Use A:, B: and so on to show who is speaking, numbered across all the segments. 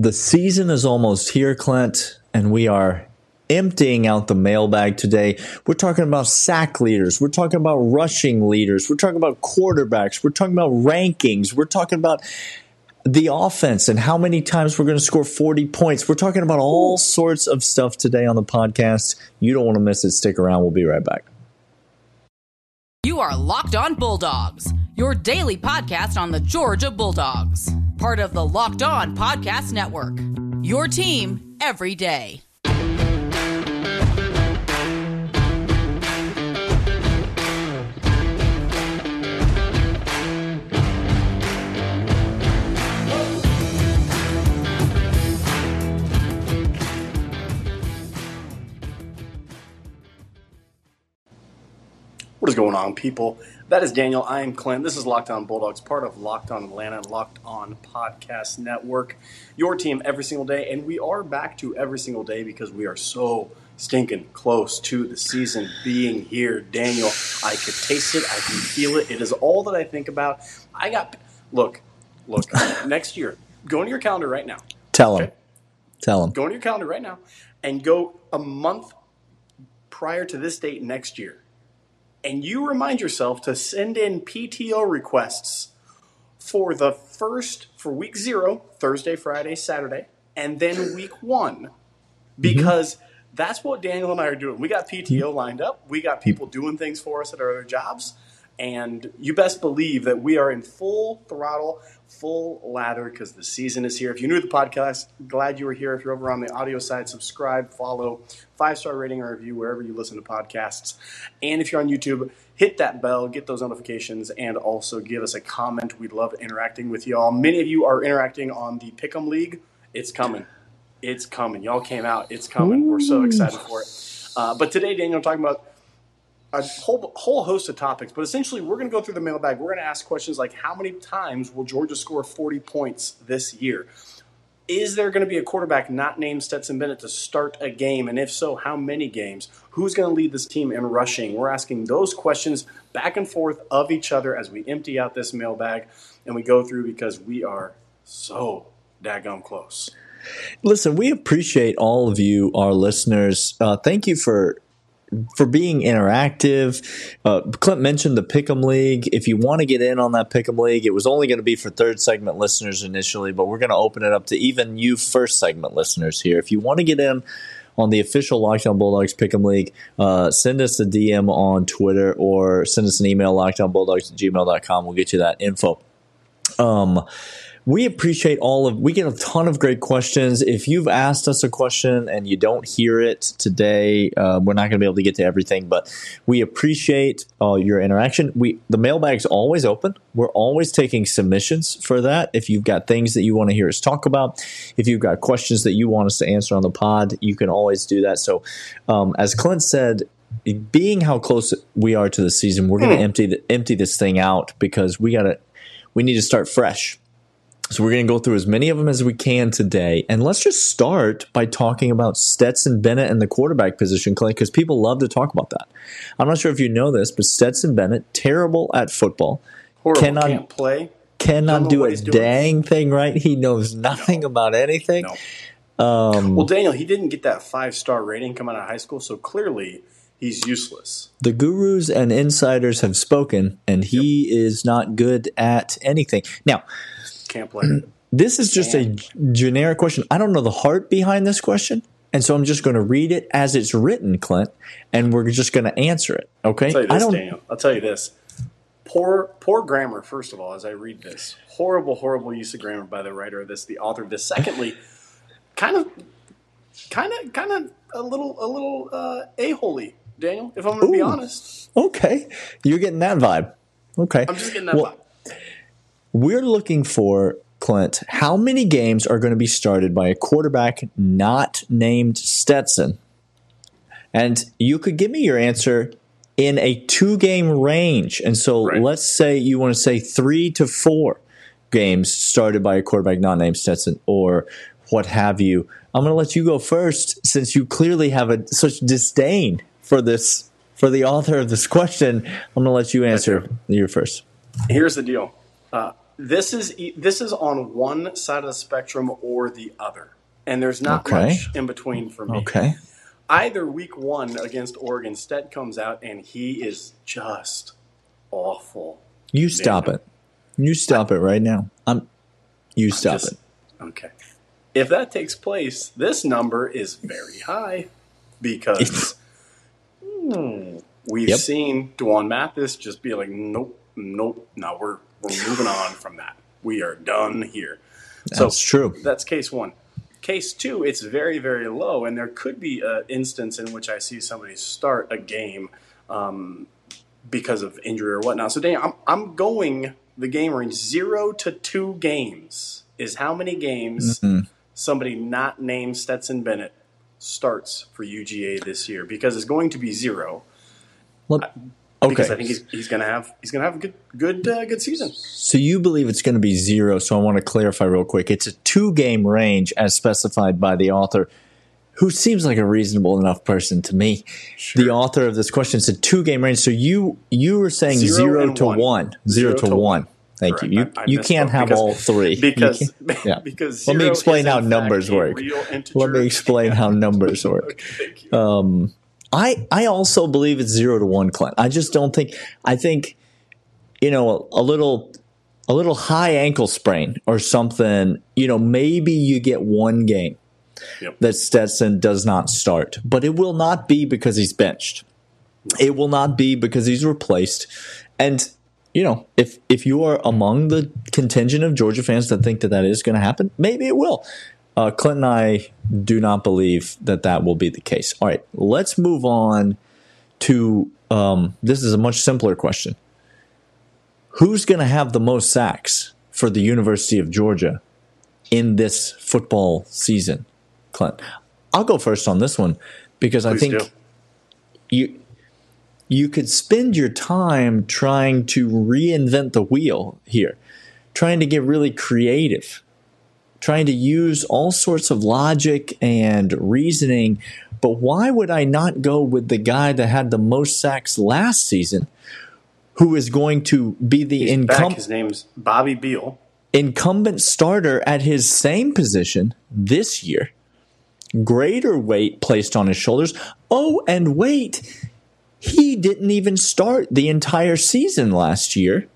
A: The season is almost here, Clint, and we are emptying out the mailbag today. We're talking about sack leaders. We're talking about rushing leaders. We're talking about quarterbacks. We're talking about rankings. We're talking about the offense and how many times we're going to score 40 points. We're talking about all sorts of stuff today on the podcast. You don't want to miss it. Stick around. We'll be right back.
B: You are Locked On Bulldogs, your daily podcast on the Georgia Bulldogs, part of the Locked On Podcast Network. Your team every day.
C: What is going on, people? That is Daniel. I am Clint. This is Locked On Bulldogs, part of Locked On Atlanta and Locked On Podcast Network. Your team every single day, and we are back to every single day because we are so stinking close to the season being here. Daniel, I could taste it. I can feel it. It is all that I think about. I got look, look. next year, go into your calendar right now.
A: Tell him. Tell him.
C: Go into your calendar right now, and go a month prior to this date next year and you remind yourself to send in PTO requests for the first for week zero, Thursday, Friday, Saturday, and then week one, because mm-hmm. that's what Daniel and I are doing. We got PTO lined up. We got people doing things for us at our other jobs. And you best believe that we are in full throttle, full ladder because the season is here. If you're new to the podcast, glad you were here. If you're over on the audio side, subscribe, follow, five star rating or review wherever you listen to podcasts. And if you're on YouTube, hit that bell, get those notifications, and also give us a comment. We'd love interacting with y'all. Many of you are interacting on the Pick'em League. It's coming. It's coming. Y'all came out. It's coming. We're so excited for it. Uh, but today, Daniel, I'm talking about a whole whole host of topics, but essentially we're going to go through the mailbag. We're going to ask questions like how many times will Georgia score 40 points this year? Is there going to be a quarterback not named Stetson Bennett to start a game? And if so, how many games? Who's going to lead this team in rushing? We're asking those questions back and forth of each other as we empty out this mailbag and we go through because we are so daggum close.
A: Listen, we appreciate all of you, our listeners. Uh, thank you for for being interactive. Uh, Clint mentioned the Pick'em League. If you want to get in on that Pick'em League, it was only going to be for third segment listeners initially, but we're going to open it up to even you first segment listeners here. If you want to get in on the official Locked On Bulldogs Pick'em League, uh, send us a DM on Twitter or send us an email, lockedonbulldogs at gmail.com. We'll get you that info. Um, we appreciate all of we get a ton of great questions. If you've asked us a question and you don't hear it today uh, we're not going to be able to get to everything but we appreciate uh, your interaction. We the mailbag's always open. We're always taking submissions for that. If you've got things that you want to hear us talk about if you've got questions that you want us to answer on the pod you can always do that. So um, as clint said being how close we are to the season we're going to mm. empty the, empty this thing out because we got to we need to start fresh so we're going to go through as many of them as we can today. And let's just start by talking about Stetson Bennett and the quarterback position, Clay, because people love to talk about that. I'm not sure if you know this, but Stetson Bennett, terrible at football.
C: Horrible, cannot can't play.
A: Cannot do a dang thing right. He knows nothing no. about anything.
C: No. Um, well, Daniel, he didn't get that five star rating coming out of high school, so clearly he's useless.
A: The gurus and insiders have spoken, and he yep. is not good at anything. Now,
C: can't play.
A: This is just a generic question. I don't know the heart behind this question. And so I'm just going to read it as it's written, Clint, and we're just going to answer it. Okay?
C: I'll tell you this, I don't, Daniel. I'll tell you this. Poor, poor grammar. First of all, as I read this, horrible, horrible use of grammar by the writer of this, the author of this. Secondly, kind of, kind of, kind of a little, a little uh, a holy, Daniel. If I'm going to be honest.
A: Okay, you're getting that vibe. Okay,
C: I'm just getting that well, vibe.
A: We're looking for Clint, how many games are going to be started by a quarterback not named Stetson? And you could give me your answer in a two game range. And so right. let's say you want to say three to four games started by a quarterback not named Stetson or what have you. I'm going to let you go first since you clearly have a, such disdain for this, for the author of this question. I'm going to let you answer. You first.
C: Here's the deal. Uh, This is this is on one side of the spectrum or the other, and there's not
A: Okay.
C: much in between for me.
A: Okay.
C: Either week one against Oregon, Stead comes out and he is just awful.
A: You stop
C: Yeah.
A: it. You stop it right now. I'm. You stop
C: Just-
A: it.
C: Okay. If that takes place, this number is very high because hmm, we've
A: Yep.
C: seen Dwan Mathis just be like, nope, nope, no, we're we're moving on from that. We are done here.
A: that's true.
C: That's case one. Case two, it's very, very low, and there could be an instance in which I see somebody start a game um, because of injury or whatnot. So, Daniel, I'm, I'm going the game range zero to two games is how many games
A: Mm-hmm.
C: somebody not named Stetson Bennett starts for UGA this year because it's going to be zero.
A: Let-
C: Because I think he's, he's gonna have he's gonna have a good good uh, good season.
A: So you believe it's going to be zero. So I want to clarify real quick. It's a two game range as specified by the author, who seems like a reasonable enough person to me. The author of this question said two game range. So you you were saying
C: Zero
A: zero, to
C: one.
A: one. Zero,
C: Zero
A: to,
C: to
A: one. Thank you. You
C: I- I
A: you can't have
C: because-
A: all three.
C: Because
A: yeah.
C: because
A: Let me explain how numbers work. Let me explain how numbers work.
C: Thank you.
A: I I also believe it's zero to one, Clint. I just don't think. I think you know a, a little a little high ankle sprain or something. You know, maybe you get one game
C: Yep.
A: that Stetson does not start, but it will not be because he's benched. It will not be because he's replaced. And you know, if if you are among the contingent of Georgia fans that think that that is going to happen, maybe it will. Uh, Clint and I do not believe that that will be the case. All right, let's move on to um, this is a much simpler question. Who's going to have the most sacks for the University of Georgia in this football season, Clint? I'll go first on this one because I think
C: do.
A: you you could spend your time trying to reinvent the wheel here, trying to get really creative, trying to use all sorts of logic and reasoning. But why would I not go with the guy that had the most sacks last season, who is going to be the income,
C: His name's Bobby Beal.
A: incumbent starter at his same position this year? Greater weight placed on his shoulders. Oh, and wait, he didn't even start the entire season last year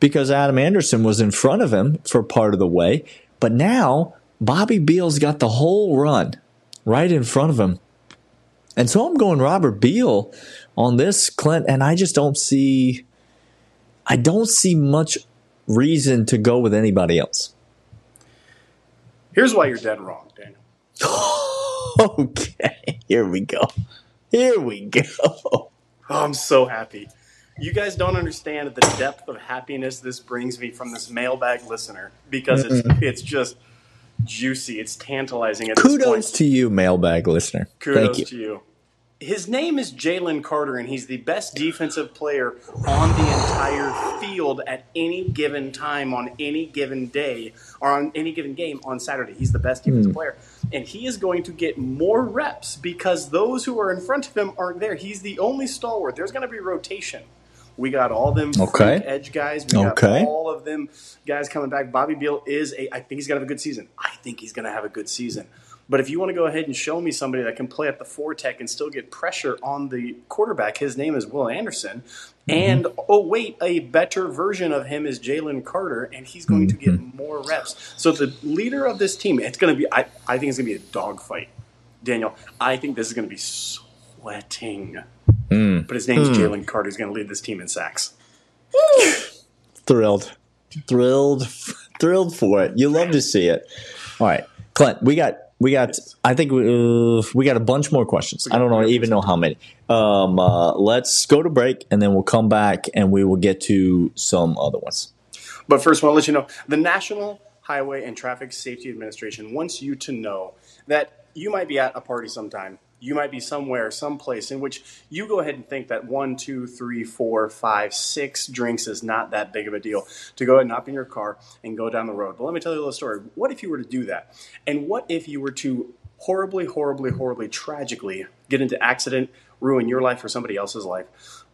A: because Adam Anderson was in front of him for part of the way. But now Bobby Beal's got the whole run right in front of him. And so I'm going Robert Beal on this, Clint, and I just don't see I don't see much reason to go with anybody else.
C: Here's why you're dead wrong, Daniel.
A: Okay, here we go. Here we go.
C: Oh, I'm so happy. You guys don't understand the depth of happiness this brings me from this mailbag listener because it's it's just juicy. It's tantalizing at this point.
A: Kudos to you, mailbag listener.
C: Kudos
A: Thank you.
C: to you. His name is Jalen Carter, and he's the best defensive player on the entire field at any given time, on any given day, or on any given game on Saturday. He's the best defensive mm. player. And he is going to get more reps because those who are in front of him aren't there. He's the only stalwart. There's going to be rotation. We got all them
A: Okay.
C: edge guys. We got
A: Okay.
C: all of them guys coming back. Bobby Beal is a. I think he's gonna have a good season. I think he's gonna have a good season. But if you want to go ahead and show me somebody that can play at the four tech and still get pressure on the quarterback, his name is Will Anderson. Mm-hmm. And oh wait, a better version of him is Jalen Carter, and he's going to get mm-hmm. more reps. So the leader of this team, it's going to be. I, I think it's going to be a dogfight, Daniel. I think this is going to be sweating. But his name's Jalen Carter. He's going to lead this team in sacks.
A: Thrilled. Thrilled. Thrilled for it. You love to see it. All right. Clint, we got we got I think we, uh, we got a bunch more questions. I don't know even know how many. Um, uh, let's go to break and then we'll come back and we will get to some other ones.
C: But first, I want to let you know the National Highway and Traffic Safety Administration wants you to know that you might be at a party sometime. You might be somewhere, someplace in which you go ahead and think that one, two, three, four, five, six drinks is not that big of a deal to go ahead and hop in your car and go down the road. But let me tell you a little story. What if you were to do that? And what if you were to horribly, horribly, horribly, tragically get into accident, ruin your life or somebody else's life?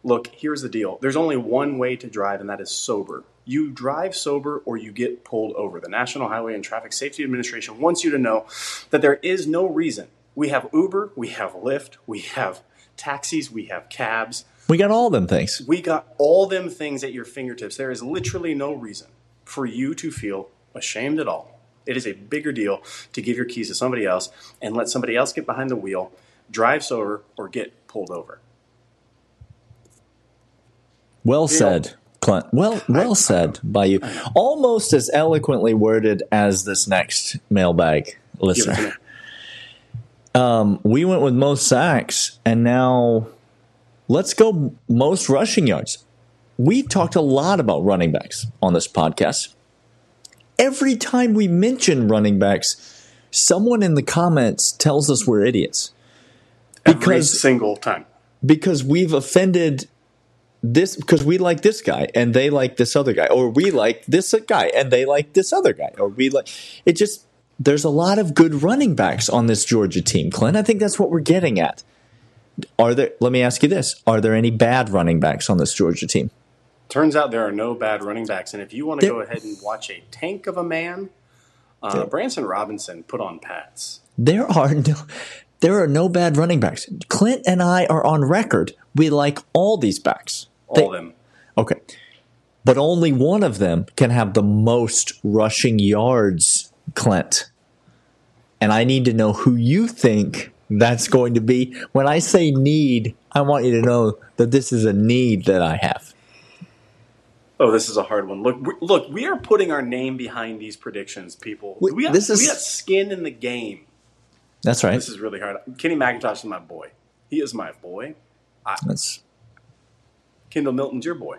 C: Look, here's the deal. There's only one way to drive, and that is sober. You drive sober or you get pulled over. The National Highway and Traffic Safety Administration wants you to know that there is no reason. We have Uber, we have Lyft, we have taxis, we have cabs.
A: We got all them things.
C: We got all them things at your fingertips. There is literally no reason for you to feel ashamed at all. It is a bigger deal to give your keys to somebody else and let somebody else get behind the wheel, drive sober, or get pulled over.
A: Well said, Clint. Well, well said by you. Almost as eloquently worded as this next mailbag
C: Give it to
A: listener. Um, we went with most sacks, and now let's go most rushing yards. We've talked a lot about running backs on this podcast. Every time we mention running backs, someone in the comments tells us we're idiots
C: Every single time.
A: because we've offended this because we like this guy and they like this other guy or we like this guy and they like this other guy or we like it just there's a lot of good running backs on this Georgia team Clint. I think that's what we're getting at. Are there let me ask you this. Are there any bad running backs on this Georgia team?
C: Turns out there are no bad running backs, and if you want to go ahead and watch a tank of a man, uh, Branson Robinson put on pads.
A: there are no there are no bad running backs. Clint and I are on record. We like all these backs.
C: All
A: They-
C: of them.
A: Okay. But only one of them can have the most rushing yards, Clint. And I need to know who you think that's going to be. When I say need, I want you to know that this is a need that I have.
C: Oh, this is a hard one. Look, we, look, we are putting our name behind these predictions, people.
A: We-
C: We got,
A: this is-
C: we got skin in the game.
A: That's right.
C: This is really hard. Kenny McIntosh is my boy. He is my boy.
A: That's
C: Kendall Milton's your boy.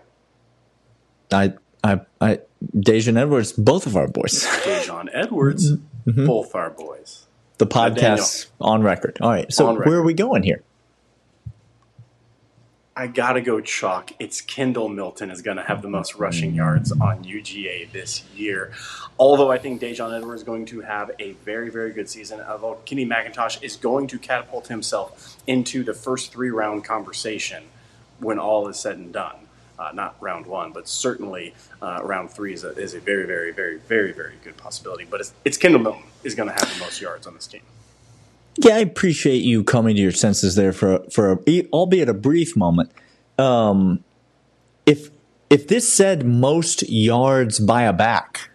A: I I I Daijun Edwards, both of our boys.
C: Daijun Edwards,
A: Mm-hmm.
C: both our boys.
A: The podcast on record. All right. So where are we going here?
C: I gotta go chalk. It's Kendall Milton is gonna have the most rushing yards on UGA this year. Although I think Daijun Edwards is going to have a very, very good season. Although Kenny McIntosh is going to catapult himself into the first three round conversation when all is said and done. Uh, not round one, but certainly uh, round three is a, is a very, very, very, very, very good possibility. But it's, it's Kendall Milton is going to have the most yards on this team.
A: Yeah, I appreciate you coming to your senses there for for a, albeit a brief moment. Um, if if this said most yards by a back,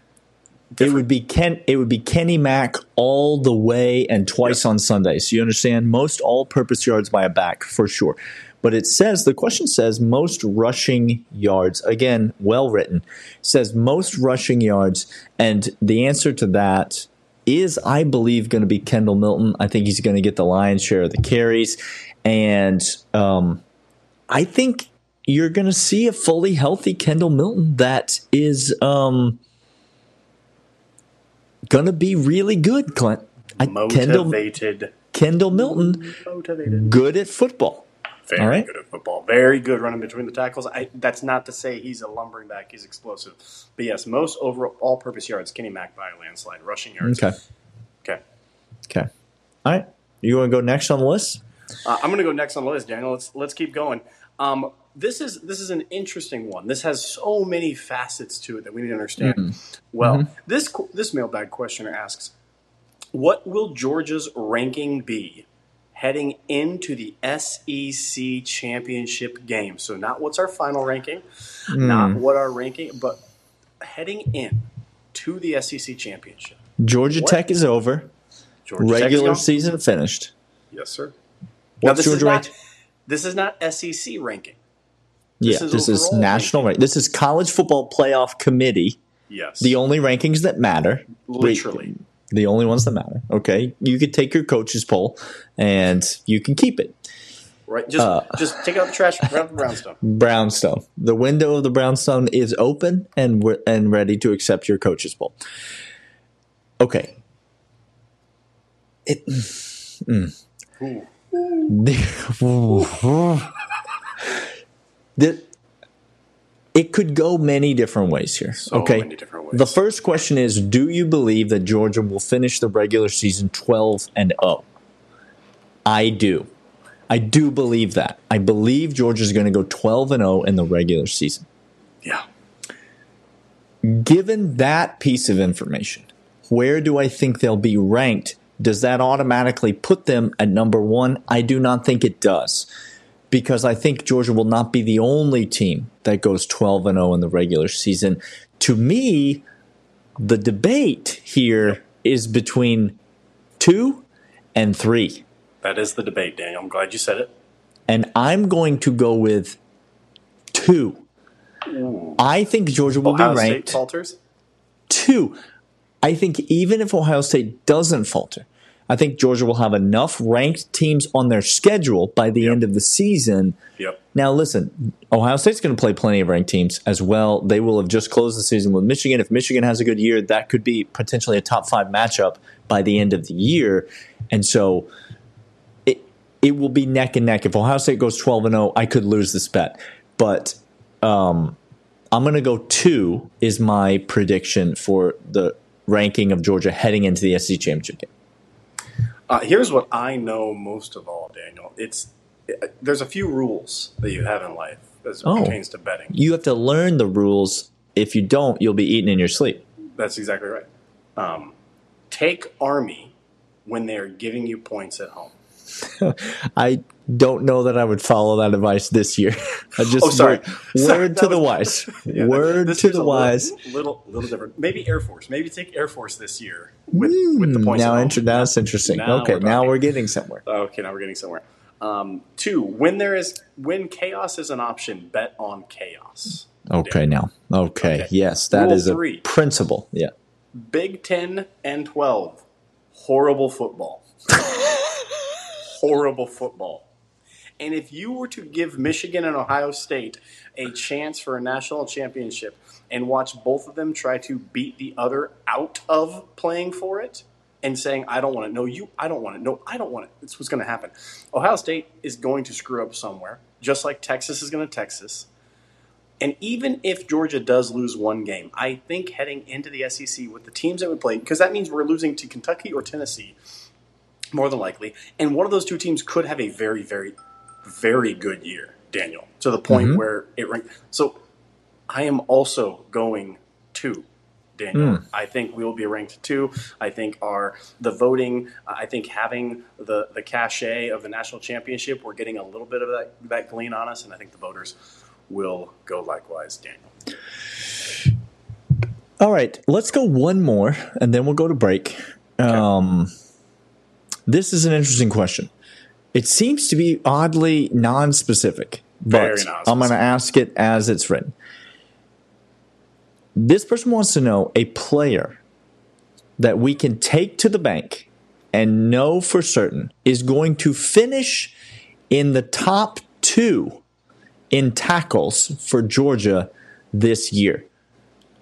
A: it would be Ken. It would be Kenny Mack all the way and twice on Sundays. You understand? Most all-purpose yards by a back for sure. But it says the question says most rushing yards. Again, well written. Says most rushing yards, and the answer to that is, I believe, going to be Kendall Milton. I think he's going to get the lion's share of the carries, and um, I think you're going to see a fully healthy Kendall Milton that is um, going to be really good, Clint. I, Kendall,
C: Motivated.
A: Kendall Milton,
C: Motivated.
A: good at football.
C: Very
A: All right.
C: good at football. Very good running between the tackles. I, that's not to say he's a lumbering back. He's explosive. But yes, most overall all-purpose yards, Kenny Mack by a landslide. Rushing yards.
A: Okay.
C: Okay.
A: Okay. All right. You want to go next on the list?
C: Uh, I'm going to go next on the list, Daniel. Let's let's keep going. Um, this is this is an interesting one. This has so many facets to it that we need to understand.
A: Mm-hmm.
C: Well, this this mailbag questioner asks, "What will Georgia's ranking be heading into the SEC championship game?" So, not what's our final ranking,
A: Hmm.
C: not what our ranking, but heading in to the SEC championship.
A: Georgia
C: What?
A: Tech is over.
C: Georgia
A: Regular season finished.
C: yes, sir.
A: What's
C: this is not
A: ranked?
C: this is not SEC ranking.
A: Yeah,
C: is
A: this is national rank. This is college football playoff committee.
C: Yes,
A: The only rankings that matter.
C: literally.
A: The only ones that matter. Okay. You could take your coach's poll and you can keep it.
C: Right, just
A: Uh,
C: just take out the trash, grab the brownstone.
A: Brownstone. The window of the brownstone is open and and ready to accept your coach's poll. Okay. It,
C: Ooh.
A: the, it could go many different ways here.
C: So
A: okay.
C: many different ways.
A: The first question is Do you believe that Georgia will finish the regular season 12 and 0? I do. I do believe that. I believe Georgia is going to go 12 and 0 in the regular season.
C: Yeah,
A: given that piece of information, where do I think they'll be ranked? Does that automatically put them at number one? I do not think it does because I think Georgia will not be the only team that goes 12 and 0 in the regular season. To me, the debate here is between two and three.
C: That is the debate, Daniel. I'm glad you said it.
A: And I'm going to go with two. I think Georgia will
C: Ohio
A: be ranked
C: State falters.
A: two. I think even if Ohio State doesn't falter, I think Georgia will have enough ranked teams on their schedule by the
C: Yep.
A: end of the season.
C: Yep.
A: Now, listen, Ohio State's going to play plenty of ranked teams as well. They will have just closed the season with Michigan. If Michigan has a good year, that could be potentially a top five matchup by the end of the year. And so it, it will be neck and neck. If Ohio State goes 12 and 0, I could lose this bet. But um, I'm going to go two, is my prediction for the ranking of Georgia heading into the SEC championship game.
C: Uh, here's what I know most of all, Daniel. It's it, there's a few rules that you have in life as it
A: Oh.
C: pertains to betting.
A: You have to learn the rules. If you don't, you'll be eating in your sleep.
C: That's exactly right. Um, take Army when they're giving you points at home.
A: I don't know that I would follow that advice this year. I just
C: Oh, sorry.
A: word,
C: Sorry,
A: word to the wise.
C: Yeah,
A: word to the wise.
C: Little, little, little different. Maybe Air Force. Maybe take Air Force this year with, with the points.
A: now, inter- now it's interesting.
C: Now
A: okay,
C: we're
A: now we're getting somewhere.
C: Okay, now we're getting somewhere. Um, two, when there is when chaos is an option, bet on chaos.
A: Okay, now. Okay,
C: Okay.
A: yes, that
C: Rule
A: is a
C: three.
A: principle. Yeah.
C: Big Ten and twelve, horrible football. Horrible football. And if you were to give Michigan and Ohio State a chance for a national championship and watch both of them try to beat the other out of playing for it and saying, I don't want to, no, you, I don't want to, no, I don't want it, that's what's going to happen. Ohio State is going to screw up somewhere, just like Texas is going to Texas. And even if Georgia does lose one game, I think heading into the SEC with the teams that we play, because that means we're losing to Kentucky or Tennessee, more than likely. And one of those two teams could have a very, very, very good year, Daniel, to the point where it ranked. So I am also going two, Daniel. I think we will be ranked two. I think our the voting. I think having the the cachet of the national championship, we're getting a little bit of that that glean on us, and I think the voters will go likewise, Daniel.
A: All right, let's go one more, and then we'll go to break. Um, this is an interesting question. It seems to be oddly non-specific,
C: Very
A: but
C: non-specific.
A: I'm going to ask it as it's written. This person wants to know a player that we can take to the bank and know for certain is going to finish in the top two in tackles for Georgia this year.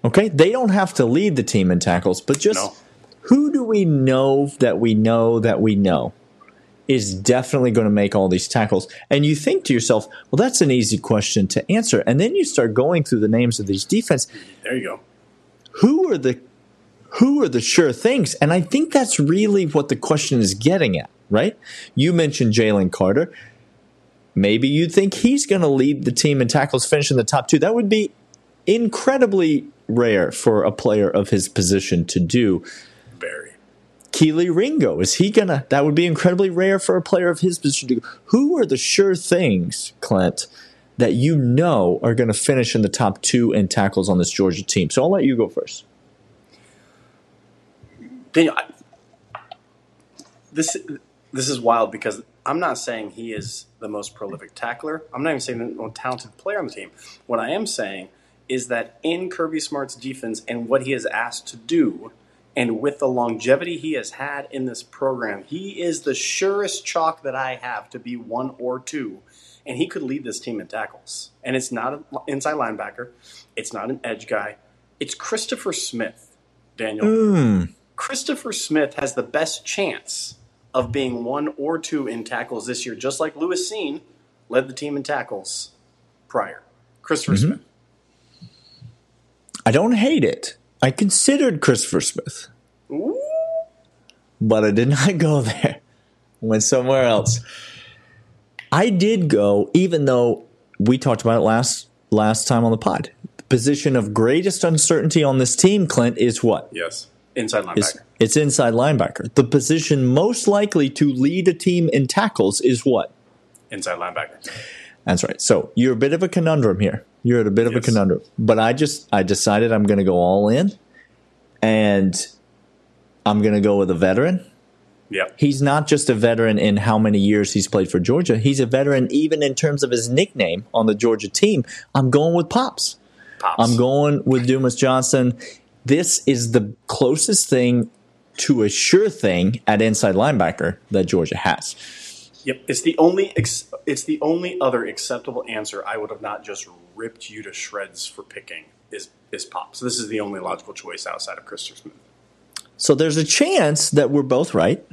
A: Okay, they don't have to lead the team in tackles, but just
C: No.
A: Who do we know that we know that we know is definitely going to make all these tackles? And you think to yourself, well, that's an easy question to answer. And then you start going through the names of these defense.
C: There you go.
A: Who are the who are the sure things? And I think that's really what the question is getting at, right? You mentioned Jalen Carter. Maybe you think he's going to lead the team in tackles, finish in the top two. That would be incredibly rare for a player of his position to do.
C: Very.
A: Kelee Ringo, is he gonna? That would be incredibly rare for a player of his position to. do. Who are the sure things, Clint, that you know are going to finish in the top two in tackles on this Georgia team? So I'll let you go first.
C: Daniel, I, this this is wild because I'm not saying he is the most prolific tackler. I'm not even saying the most talented player on the team. What I am saying is that in Kirby Smart's defense and what he is asked to do, and with the longevity he has had in this program, he is the surest chalk that I have to be one or two. And he could lead this team in tackles. And it's not an inside linebacker. It's not an edge guy. It's Christopher Smith, Daniel. Hmm. Christopher Smith has the best chance of being one or two in tackles this year, just like Lewis Cine led the team in tackles prior. Christopher mm-hmm. Smith.
A: I don't hate it. I considered Christopher Smith,
C: Ooh.
A: but I did not go there. Went somewhere else. I did go, even though we talked about it last last time on the pod. The position of greatest uncertainty on this team, Clint, is what?
C: Yes. Inside linebacker.
A: It's, it's inside linebacker. The position most likely to lead a team in tackles is what?
C: Inside linebacker.
A: That's right. So you're a bit of a conundrum here. You're at a bit of
C: Yes.
A: a conundrum. But I just I decided I'm going to go all in, and I'm going to go with a veteran.
C: Yeah.
A: He's not just a veteran in how many years he's played for Georgia. He's a veteran even in terms of his nickname on the Georgia team. I'm going with Pops.
C: Pops.
A: I'm going with Dumas Johnson. This is the closest thing to a sure thing at inside linebacker that Georgia has.
C: Yep. It's the only ex- it's the only other acceptable answer I would have not just ripped you to shreds for picking is is Pop. So this is the only logical choice outside of Christopher Smith.
A: So there's a chance that we're both right,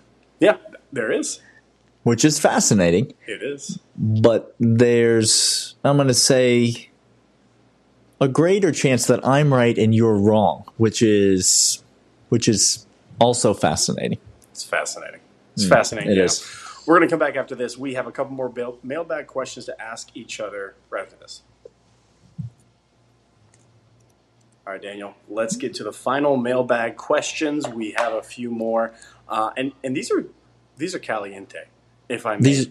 C: Yeah, there is.
A: which is fascinating.
C: It is.
A: But there's, I'm going to say, a greater chance that I'm right and you're wrong, which is, which is also fascinating.
C: It's fascinating. It's fascinating.
A: Hmm, it
C: yeah.
A: is.
C: We're going to come back after this. We have a couple more mail- mailbag questions to ask each other right after this. All right, Daniel. Let's get to the final mailbag questions. We have a few more, uh, and and these are these are caliente, if I may.
A: These,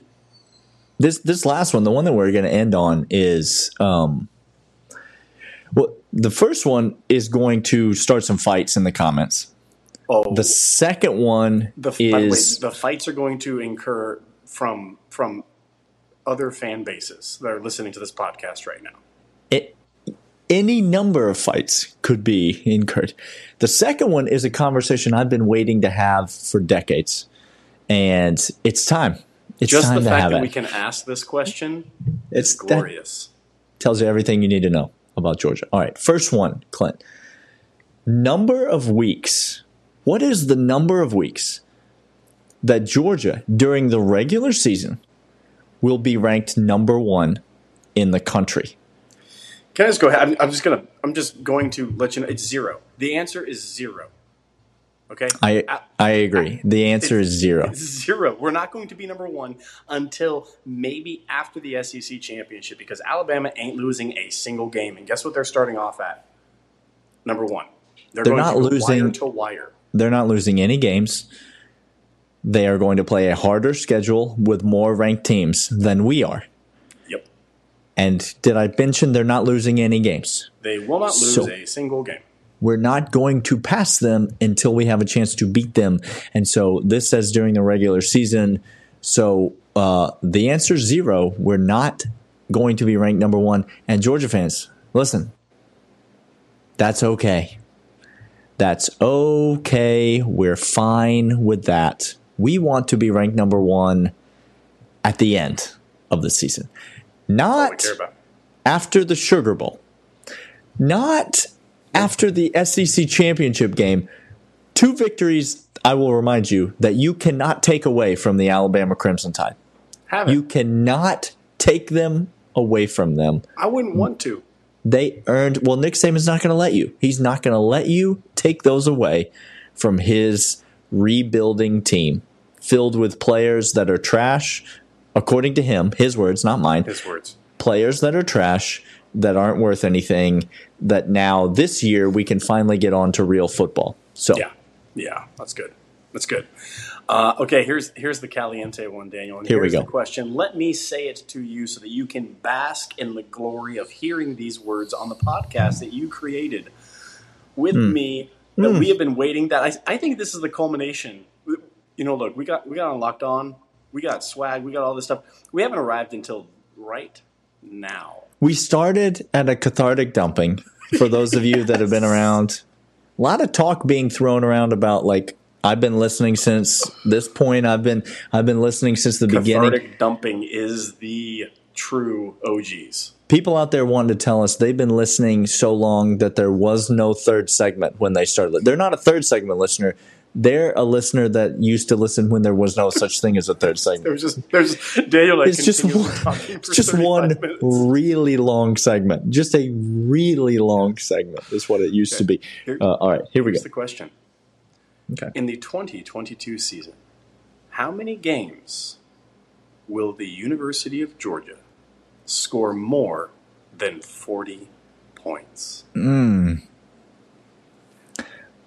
A: this this last one, the one that we're going to end on is, um, well, the first one is going to start some fights in the comments.
C: oh,
A: The second one
C: the, by the way,
A: is
C: the fights are going to incur from from other fan bases that are listening to this podcast right now.
A: Any number of fights could be incurred. The second one is a conversation I've been waiting to have for decades, and it's time. It's
C: Just
A: time
C: the fact that
A: it.
C: we can ask this question
A: it's
C: glorious.
A: tells you everything you need to know about Georgia. All right, first one, Clint. Number of weeks. What is the number of weeks that Georgia during the regular season will be ranked number one in the country?
C: Can I just go ahead? I'm, I'm just gonna. I'm just going to let you know. It's zero. The answer is zero. Okay.
A: I
C: Uh,
A: I agree. The answer is zero.
C: Zero. We're not going to be number one until maybe after the SEC championship because Alabama ain't losing a single game. And guess what? They're starting off at number one. They're,
A: They're
C: going
A: not
C: to
A: losing-
C: wire to wire.
A: They're not losing any games. They are going to play a harder schedule with more ranked teams than we are. And did I mention they're not losing any games?
C: They will not lose
A: So-
C: a single game.
A: We're not going to pass them until we have a chance to beat them. And so this says during the regular season. So uh, the answer is zero. We're not going to be ranked number one. And Georgia fans, listen, that's okay. That's okay. We're fine with that. We want to be ranked number one at the end of the season, not after the Sugar Bowl, not after the SEC championship game. Two victories, I will remind you, that you cannot take away from the Alabama Crimson Tide.
C: Have it.
A: You cannot take them away from them.
C: I wouldn't want to.
A: They earned, well, Nick Saban's not going to let you. He's not going to let you take those away from his rebuilding team filled with players that are trash, according to him, his words, not mine
C: His words.
A: players that are trash that aren't worth anything that now this year we can finally get on to real football. So
C: Yeah, yeah, that's good. That's good. Uh, okay, here's here's the caliente one, Daniel. And
A: Here we go.
C: The question. Let me say it to you so that you can bask in the glory of hearing these words on the podcast that you created with
A: Hmm.
C: me. That we have been waiting. That I, I think this is the culmination. You know, look, we got we got on locked on. We got swag. We got all this stuff. We haven't arrived until right now.
A: we started at a cathartic dumping for those of you that have been around. A lot of talk being thrown around about like I've been listening since this point. I've been I've been listening since the beginning.
C: Cathartic dumping is the true OGs.
A: People out there wanted to tell us they've been listening so long that there was no third segment when they started. They're not a third segment listener. They're a listener that used to listen when there was no such thing as a third segment.
C: There's just there's Daniel. Like,
A: it's just one, it's just one
C: minutes.
A: really long segment. Just a really long segment is what it used to be.
C: Here-
A: Uh, all right, here we go.
C: The question:
A: Okay.
C: In the 2022 season, how many games will the University of Georgia score more than 40 points.
A: Let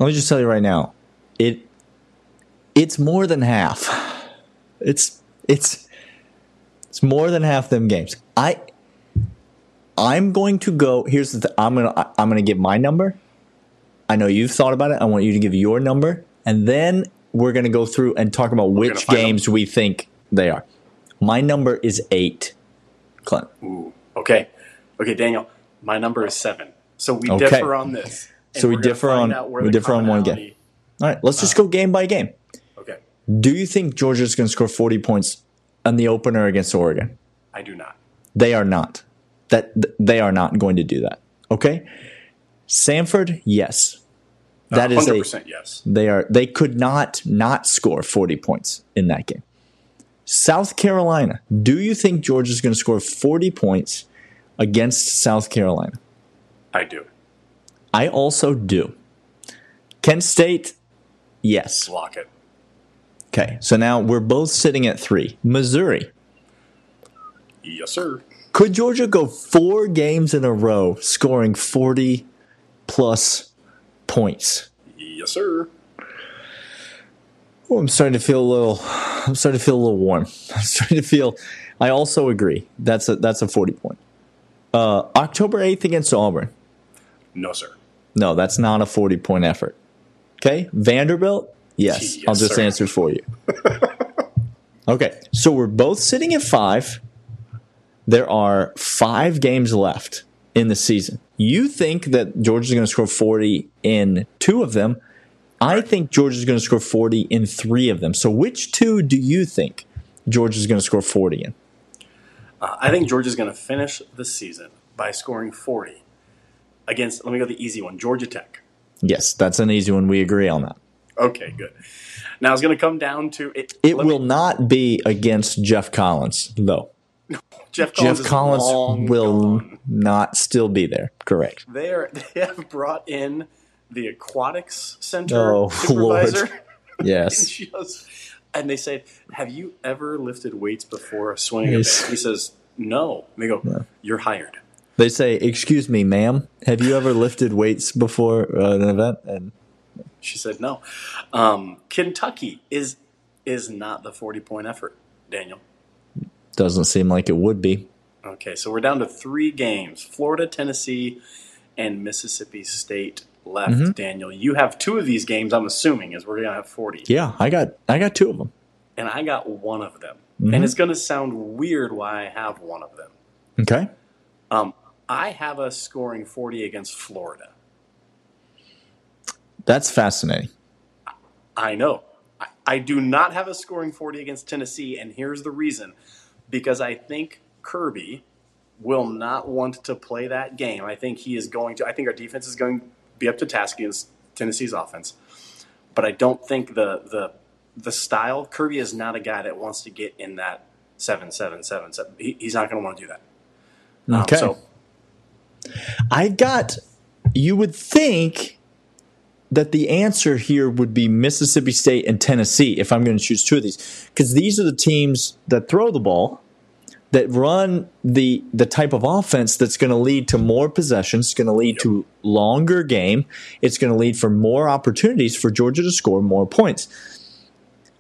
A: me just tell you right now, it it's more than half. It's it's it's more than half them games. I I'm going to go. Here's the. Th- I'm gonna I'm gonna give my number. I know you've thought about it. I want you to give your number, and then we're gonna go through and talk about which
C: gonna find
A: games we think they are. My number is eight. Clint.
C: Ooh. Okay. Okay, Daniel. My number is seven. So we
A: Okay.
C: differ on this.
A: So we differ on- we differ on one game. All right, let's just uh, go game by game.
C: Okay.
A: Do you think Georgia's going to score 40 points on the opener against Oregon?
C: I do not.
A: They are not. That th- they are not going to do that. Okay? Samford, yes. That is a
C: 100% yes.
A: they are they could not not score 40 points in that game. South Carolina, do you think Georgia's going to score 40 points against South Carolina?
C: I do.
A: I also do. Kent State, yes.
C: Lock it.
A: Okay, so now we're both sitting at three. Missouri.
C: Yes, sir.
A: Could Georgia go four games in a row scoring 40 plus points?
C: Yes, sir.
A: Oh, I'm starting to feel a little I'm starting to feel a little warm. I'm starting to feel I also agree. That's a that's a 40 point. Uh, October 8th against Auburn.
C: No, sir.
A: No, that's not a 40 point effort. Okay? Vanderbilt? Yes.
C: Yes,
A: I'll just
C: sir.
A: answer for you. okay. So we're both sitting at five. There are five games left in the season. You think that Georgia's going to score 40 in two of them. I think Georgia's going to score 40 in three of them. So which two do you think Georgia's going to score 40 in?
C: Uh, I think Georgia's going to finish the season by scoring 40 against, let me go the easy one, Georgia Tech.
A: Yes, that's an easy one. We agree on that.
C: Okay, good. Now it's going to come down to it.
A: It
C: let me-
A: will not be against Geoff Collins, though.
C: Geoff Collins, Geoff
A: Collins will
C: gone.
A: not still be there. Correct.
C: They are. They have brought in the aquatics center
A: Oh,
C: supervisor.
A: Lord. Yes.
C: Just- and they say, "Have you ever lifted weights before swinging
A: Yes.
C: a bat?" He says, "No." And they go, "You're hired."
A: They say, "Excuse me, ma'am, have you ever lifted weights before uh, an event?" And
C: She said, "No." Um, Kentucky is is not the forty point effort, Daniel.
A: doesn't seem like it would be.
C: Okay, so we're down to three games: Florida, Tennessee, and Mississippi State left.
A: Mm-hmm.
C: Daniel, you have two of these games. I'm assuming is we're gonna have forty.
A: Yeah, I got I got two of them.
C: and I got one of them.
A: Mm-hmm.
C: And it's going to sound weird why I have one of them.
A: Okay.
C: Um, I have us scoring 40 against Florida.
A: That's fascinating.
C: I know. I, I do not have us scoring 40 against Tennessee, and here's the reason. Because I think Kirby will not want to play that game. I think he is going to, I think our defense is going to be up to task against Tennessee's offense. But I don't think the, the, the style, Kirby is not a guy that wants to get in that 7 7 7 7. He, he's not going to want to do that. Um,
A: Okay.
C: so
A: I've got you would think that the answer here would be Mississippi State and Tennessee if I'm going to choose two of these because these are the teams that throw the ball that run the the type of offense that's going to lead to more possessions, it's going to lead to longer game, it's going to lead for more opportunities for Georgia to score more points.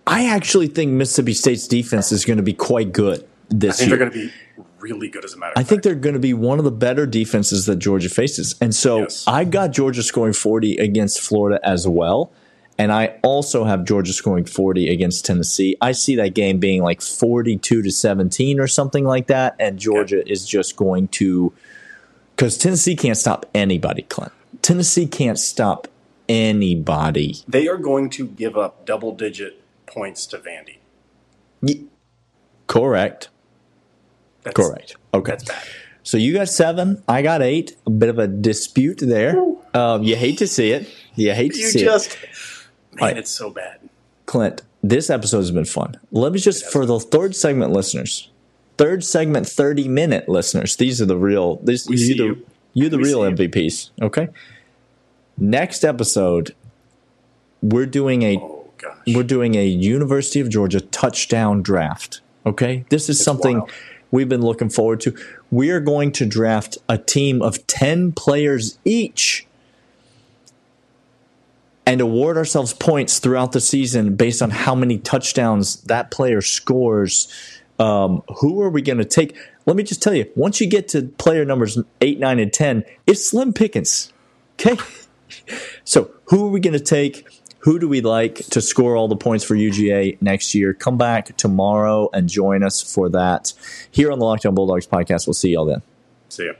A: I actually think Mississippi State's defense is going to be quite good
C: I
A: this
C: think
A: year.
C: they're going to be really good as a matter of
A: I think they're going to be one of the better defenses that Georgia faces. And so
C: Yes.
A: I got Georgia scoring 40 against Florida as well. And I also have Georgia scoring 40 against Tennessee. I see that game being like 42 to 17 or something like that. And Georgia is just going to, because Tennessee can't stop anybody, Clint. Tennessee can't stop anybody.
C: They are going to give up double digit points to Vandy.
A: Ye- Correct.
C: That's,
A: Correct. Okay.
C: That's bad.
A: So you got seven. I got eight. A bit of a dispute there. Um, you hate to see it. You hate to
C: You
A: see it.
C: just, man,
A: Right.
C: it's so bad.
A: Clint, this episode has been fun. Let me just, for the third segment listeners, third segment, 30 minute listeners, these are the real, this,
C: We
A: you the,
C: you.
A: you the
C: We
A: real
C: see you.
A: MVPs. Okay. Next episode, we're doing a
C: Oh,
A: we're doing a University of Georgia touchdown draft. Okay, this is something
C: wild.
A: We've been looking forward to. we are going to draft a team of 10 players each and award ourselves points throughout the season based on how many touchdowns that player scores. Um, who are we going to take? Let me just tell you, once you get to player numbers 8, 9, and 10, it's slim pickings. Okay? So, who are we going to take? Who do we like to score all the points for UGA next year? Come back tomorrow and join us for that here on the Locked On Bulldogs podcast. We'll see y'all then.
C: See ya.